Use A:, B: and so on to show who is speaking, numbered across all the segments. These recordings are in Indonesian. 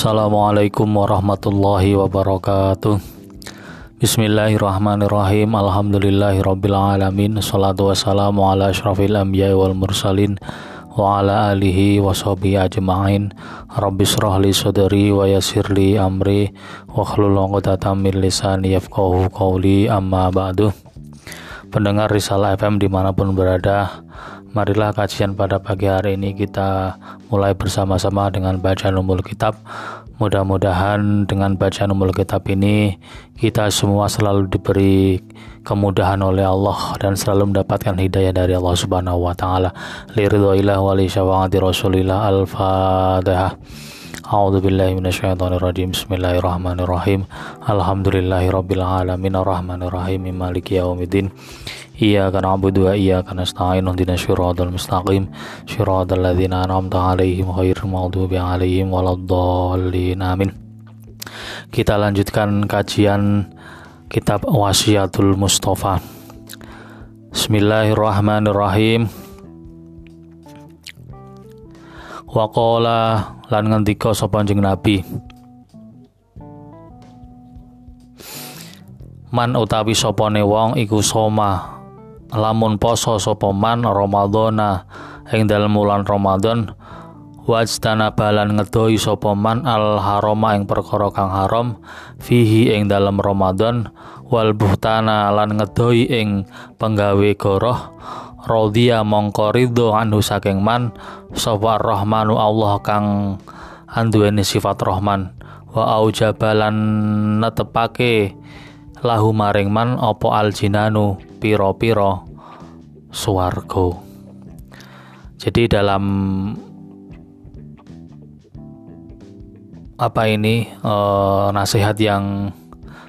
A: Assalamualaikum warahmatullahi wabarakatuh. Bismillahirrahmanirrahim. Alhamdulillahirrabbilalamin. Salatu wassalamu ala ashrafil anbiya wal mursalin Wa ala alihi wa sahbihi ajma'in. Rabbi surahli sadri wa yasirli amri Wa khlul uqdatan min lisani yafqahu qawli. Amma ba'du. Pendengar Risalah FM di mana pun berada Marilah kajian pada pagi hari ini kita mulai bersama-sama dengan bacaan umul kitab. Mudah-mudahan dengan bacaan umul kitab ini kita semua selalu diberi kemudahan oleh Allah dan selalu mendapatkan hidayah dari Allah Subhanahu wa taala. Liridhoillah wa li Rasulillah Al-Fatihah. A'udzu maliki. Iyyaka na'budu wa iyyaka nasta'in ihdinas siratal mustaqim siratal ladzina an'amta 'alaihim ghairil maghdubi 'alaihim waladdallin amin. Kita lanjutkan kajian kitab Wasiatul Mustafa. Bismillahirrahmanirrahim. Wa qala lan ngendika sapa Nabi? Man utawi sopone wong iku soma lamun poso sapa man Ramadhana ing dalem wulan Ramadan wajtana balan ngedoi sapa man al harama ing perkara kang haram fihi ing dalem Ramadan wal buhtana lan ngedoi ing penggawe goroh radhiya mongko ridho anhu saking man sapa rahmanu Allah kang anduweni sifat rahman wa aujabalan netepake lahu maring man opo aljinanu piro-piro suwargo jadi dalam apa ini e, nasihat yang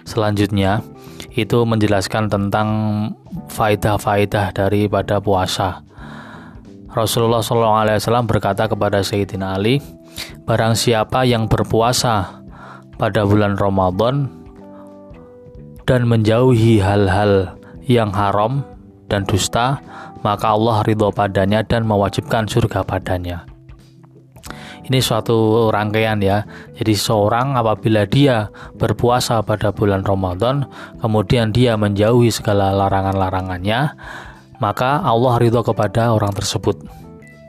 A: selanjutnya itu menjelaskan tentang faidah-faidah daripada puasa. Rasulullah SAW berkata kepada Sayyidina Ali, barang siapa yang berpuasa pada bulan Ramadan dan menjauhi hal-hal yang haram dan dusta, maka Allah ridho padanya dan mewajibkan surga padanya. Ini suatu rangkaian ya. Jadi seorang apabila dia berpuasa pada bulan Ramadan, kemudian dia menjauhi segala larangan-larangannya, maka Allah ridho kepada orang tersebut.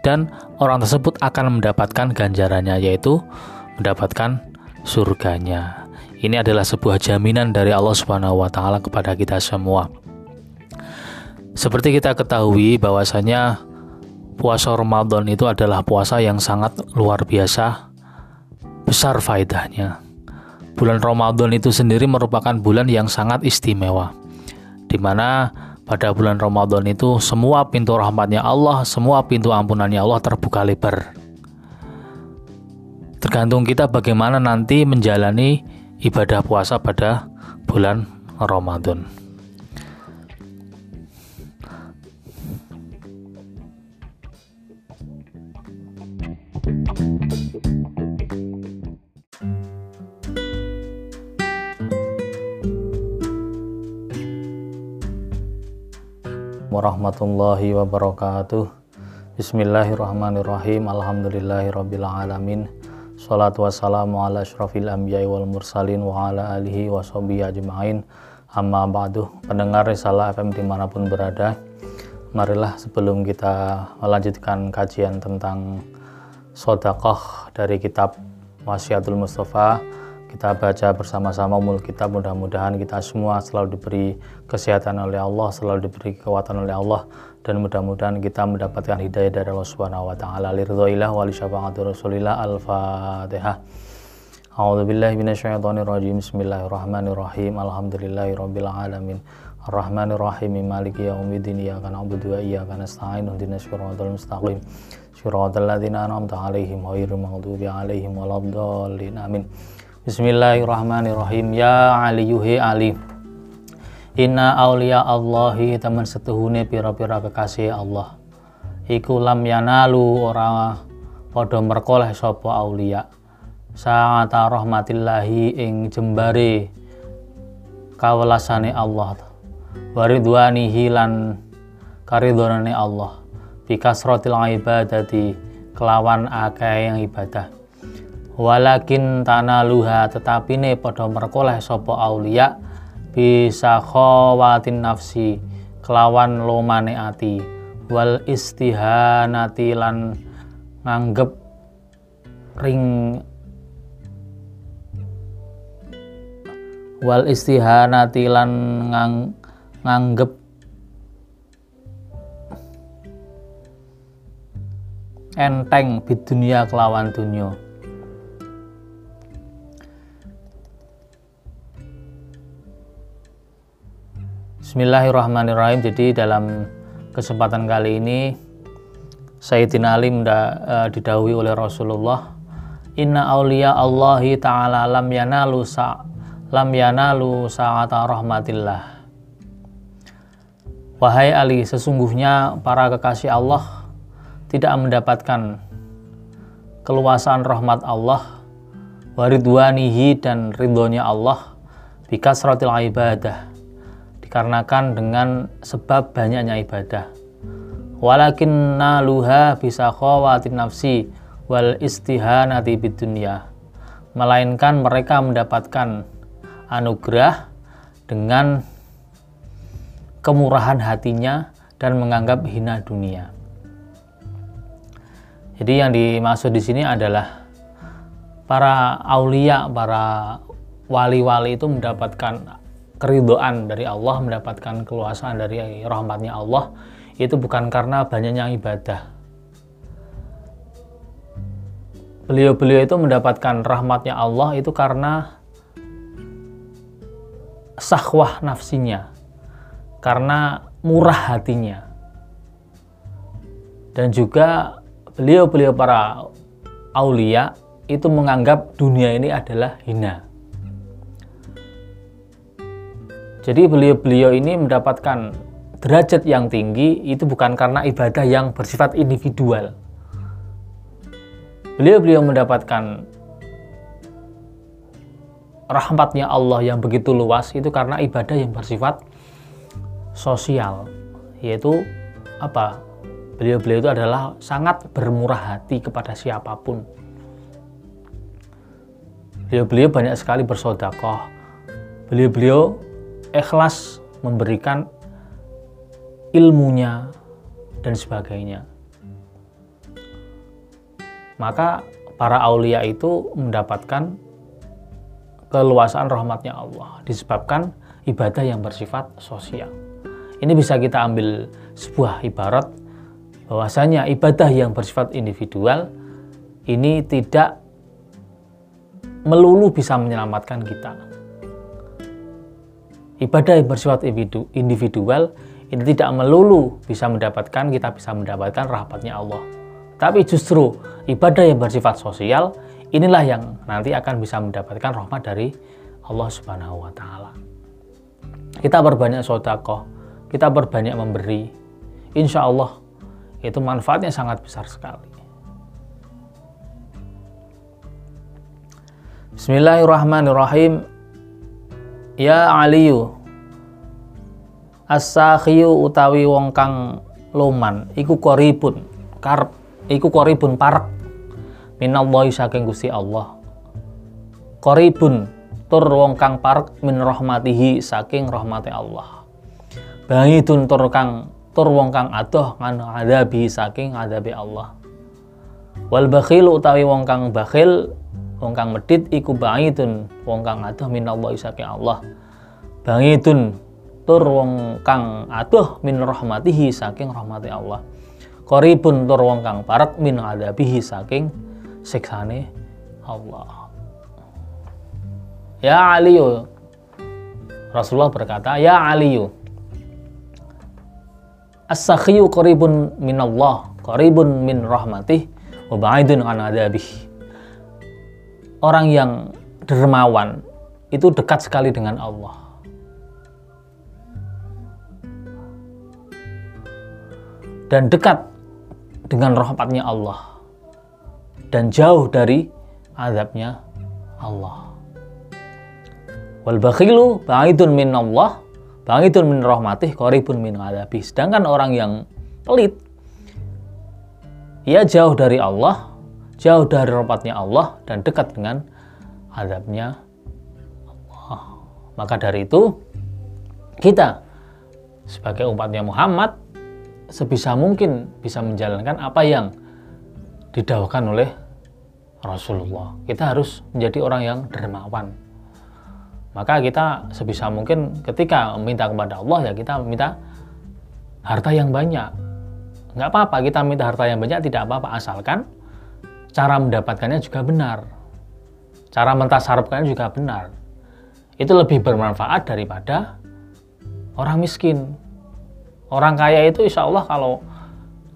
A: Dan orang tersebut akan mendapatkan ganjarannya yaitu mendapatkan surganya. Ini adalah sebuah jaminan dari Allah Subhanahu wa taala kepada kita semua. Seperti kita ketahui bahwasanya puasa Ramadan itu adalah puasa yang sangat luar biasa besar faedahnya. Bulan Ramadan itu sendiri merupakan bulan yang sangat istimewa. Di mana pada bulan Ramadan itu semua pintu rahmatnya Allah, semua pintu ampunannya Allah terbuka lebar. Tergantung kita bagaimana nanti menjalani ibadah puasa pada bulan Ramadan. warahmatullahi wabarakatuh. Bismillahirrahmanirrahim. Alhamdulillahirrabbilalamin Salatu wassalamu ala ashrafil anbiya'i wal mursalin wa ala alihi wa ajma'in. Amma ba'du Pendengar Risalah FM di mana pun berada Marilah sebelum kita melanjutkan kajian tentang sodakoh dari kitab Wasiatul Mustafa kita baca bersama-sama umul kitab. Mudah-mudahan kita semua selalu diberi kesehatan oleh Allah selalu diberi kekuatan oleh Allah. Dan mudah-mudahan kita mendapatkan hidayah dari Allah Subhanahu wa taala. Liridhoillah wa li Rasulillah. al-Fatihah. A'udzu billahi minasyaitonir rajim Bismillahirrahmanirrahim Alhamdulillahirabbil alamin. Ar-Rahmanir Rahim Maliki yaumiddin. Iyyaka na'budu wa iyyaka nasta'in. Ihdinas siratal mustaqim. Siratal ladzina an'amta 'alaihim ghairil maghdubi 'alaihim waladdallin. Amin Bismillahirrahmanirrahim. Ya Ali yuhi Ali. Inna awliya Allahi teman setuhune pira-pira kekasih Allah. Iku lam yanalu ora podo merkoleh sopo aulia Sa'ata rahmatillahi ing jembare kawelasane Allah. Waridwani hilan karidonane Allah. Bikasrotil ibadati kelawan akeh yang ibadah walakin tanaluha tetapi ne padha merkoleh sapa aulia bisa khawatin nafsi kelawan lomane ati. Wal istihanati lan nganggep ring. Wal istihanati lan ngang, nganggep enteng di dunia kelawan dunia Bismillahirrahmanirrahim. Jadi dalam kesempatan kali ini Sayyidina Ali uh, oleh Rasulullah. Inna auliya Allahi ta'ala lam yanalu sa lam yanalu sa'ata rahmatillah. Wahai Ali, sesungguhnya para kekasih Allah tidak mendapatkan keluasan rahmat Allah waridwanihi dan ridhonya Allah bikasratil ibadah dikarenakan dengan sebab banyaknya ibadah walakin naluha bisa khawatin nafsi wal istihanati bidunya melainkan mereka mendapatkan anugerah dengan kemurahan hatinya dan menganggap hina dunia. Jadi yang dimaksud di sini adalah para aulia, para wali-wali itu mendapatkan keridoan dari Allah, mendapatkan keluasan dari rahmatnya Allah, itu bukan karena banyaknya ibadah. Beliau-beliau itu mendapatkan rahmatnya Allah itu karena sahwah nafsinya, karena murah hatinya. Dan juga beliau-beliau para aulia itu menganggap dunia ini adalah hina. Jadi beliau-beliau ini mendapatkan derajat yang tinggi itu bukan karena ibadah yang bersifat individual. Beliau-beliau mendapatkan rahmatnya Allah yang begitu luas itu karena ibadah yang bersifat sosial. Yaitu apa? Beliau-beliau itu adalah sangat bermurah hati kepada siapa pun. Beliau-beliau banyak sekali bersodakoh. Beliau-beliau ikhlas memberikan ilmunya dan sebagainya maka para aulia itu mendapatkan keluasan rahmatnya Allah disebabkan ibadah yang bersifat sosial ini bisa kita ambil sebuah ibarat bahwasanya ibadah yang bersifat individual ini tidak melulu bisa menyelamatkan kita. Ibadah yang bersifat individual ini tidak melulu bisa mendapatkan kita bisa mendapatkan rahmatnya Allah. Tapi justru ibadah yang bersifat sosial inilah yang nanti akan bisa mendapatkan rahmat dari Allah Subhanahu wa taala. Kita berbanyak sedekah, kita berbanyak memberi, insya Allah itu manfaatnya sangat besar sekali. Bismillahirrahmanirrahim. Ya Aliyu As-sakhiyu utawi wong kang loman iku koribun karep iku koribun parek. Minallahi saking Gusti Allah. Koribun tur wong kang parek min rahmatihi saking rahmati Allah. Bangidun tur kang tur wong kang adoh ngan adabi saking adabi Allah. Wal bakhil utawi wong kang bakhil wong kang medit iku bangidun wong kang adoh minallahi saking Allah. Bangidun tur wong kang adoh min rahmatihi saking rahmati Allah. Koribun tur wong kang parat min adabihi saking siksane Allah. Ya Aliyu Rasulullah berkata Ya Aliyu As-sakhiyu qaribun min Allah, qaribun min rahmatih, wa ba'idun an adabih. Orang yang dermawan itu dekat sekali dengan Allah. Dan dekat dengan rahmatnya Allah. Dan jauh dari azabnya Allah. Wal bakhilu ba'idun min Allah Bangitun min rahmatih koribun min adabi. Sedangkan orang yang pelit, ia jauh dari Allah, jauh dari rahmatnya Allah dan dekat dengan adabnya Allah. Maka dari itu kita sebagai umatnya Muhammad sebisa mungkin bisa menjalankan apa yang didawahkan oleh Rasulullah. Kita harus menjadi orang yang dermawan. Maka kita sebisa mungkin ketika meminta kepada Allah ya kita minta harta yang banyak. Nggak apa-apa kita minta harta yang banyak tidak apa-apa asalkan cara mendapatkannya juga benar. Cara mentasarufkannya juga benar. Itu lebih bermanfaat daripada orang miskin. Orang kaya itu insya Allah kalau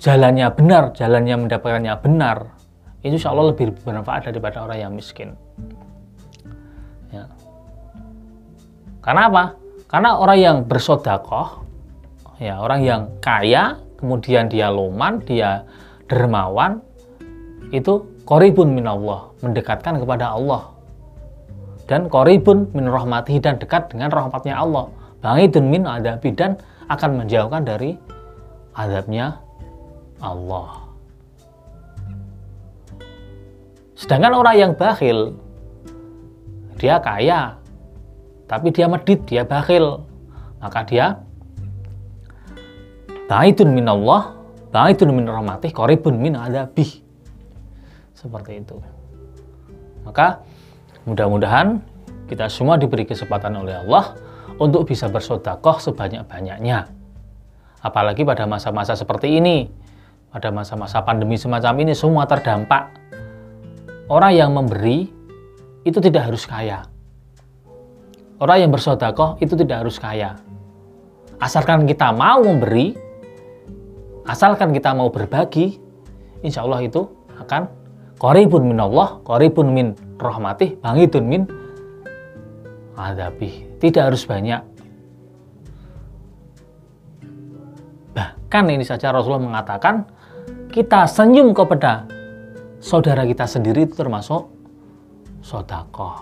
A: jalannya benar, jalannya mendapatkannya benar, itu insya Allah lebih bermanfaat daripada orang yang miskin. Ya. Karena apa? Karena orang yang bersodakoh, ya orang yang kaya, kemudian dia loman, dia dermawan, itu koribun min Allah, mendekatkan kepada Allah. Dan koribun min rahmatihi dan dekat dengan rahmatnya Allah. Bangidun min adabi dan akan menjauhkan dari azabnya Allah. Sedangkan orang yang bakhil, dia kaya, tapi dia medit, dia bakhil. Maka dia baitun min Allah, baitun min rahmatih, koribun min adabih. Seperti itu. Maka mudah-mudahan kita semua diberi kesempatan oleh Allah untuk bisa bersodakoh sebanyak-banyaknya. Apalagi pada masa-masa seperti ini, pada masa-masa pandemi semacam ini, semua terdampak. Orang yang memberi itu tidak harus kaya. Orang yang bersodakoh itu tidak harus kaya. Asalkan kita mau memberi, asalkan kita mau berbagi, insya Allah itu akan koribun min Allah, koribun min rahmatih, bangidun min adabih. Tidak harus banyak. Bahkan ini saja Rasulullah mengatakan kita senyum kepada saudara kita sendiri itu termasuk sodakoh.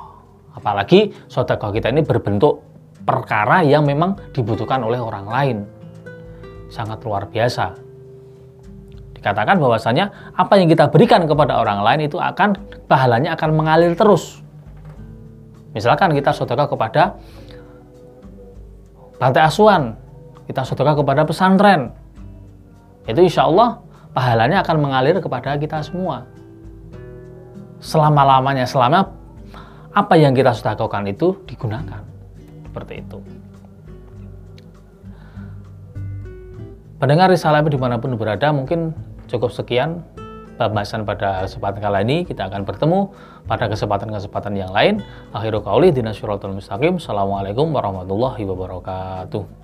A: Apalagi sodakoh kita ini berbentuk perkara yang memang dibutuhkan oleh orang lain. Sangat luar biasa. Dikatakan bahwasanya apa yang kita berikan kepada orang lain itu akan pahalanya akan mengalir terus. Misalkan kita sedekah kepada pantai asuhan, kita sedekah kepada pesantren, itu insya Allah pahalanya akan mengalir kepada kita semua. Selama-lamanya, selama apa yang kita sedekahkan itu digunakan. Seperti itu. Pendengar risalah di mana pun berada, mungkin cukup sekian pembahasan pada kesempatan kali ini. Kita akan bertemu pada kesempatan-kesempatan yang lain. Akhirul qauli dinasyuratul mustaqim. Assalamualaikum warahmatullahi wabarakatuh.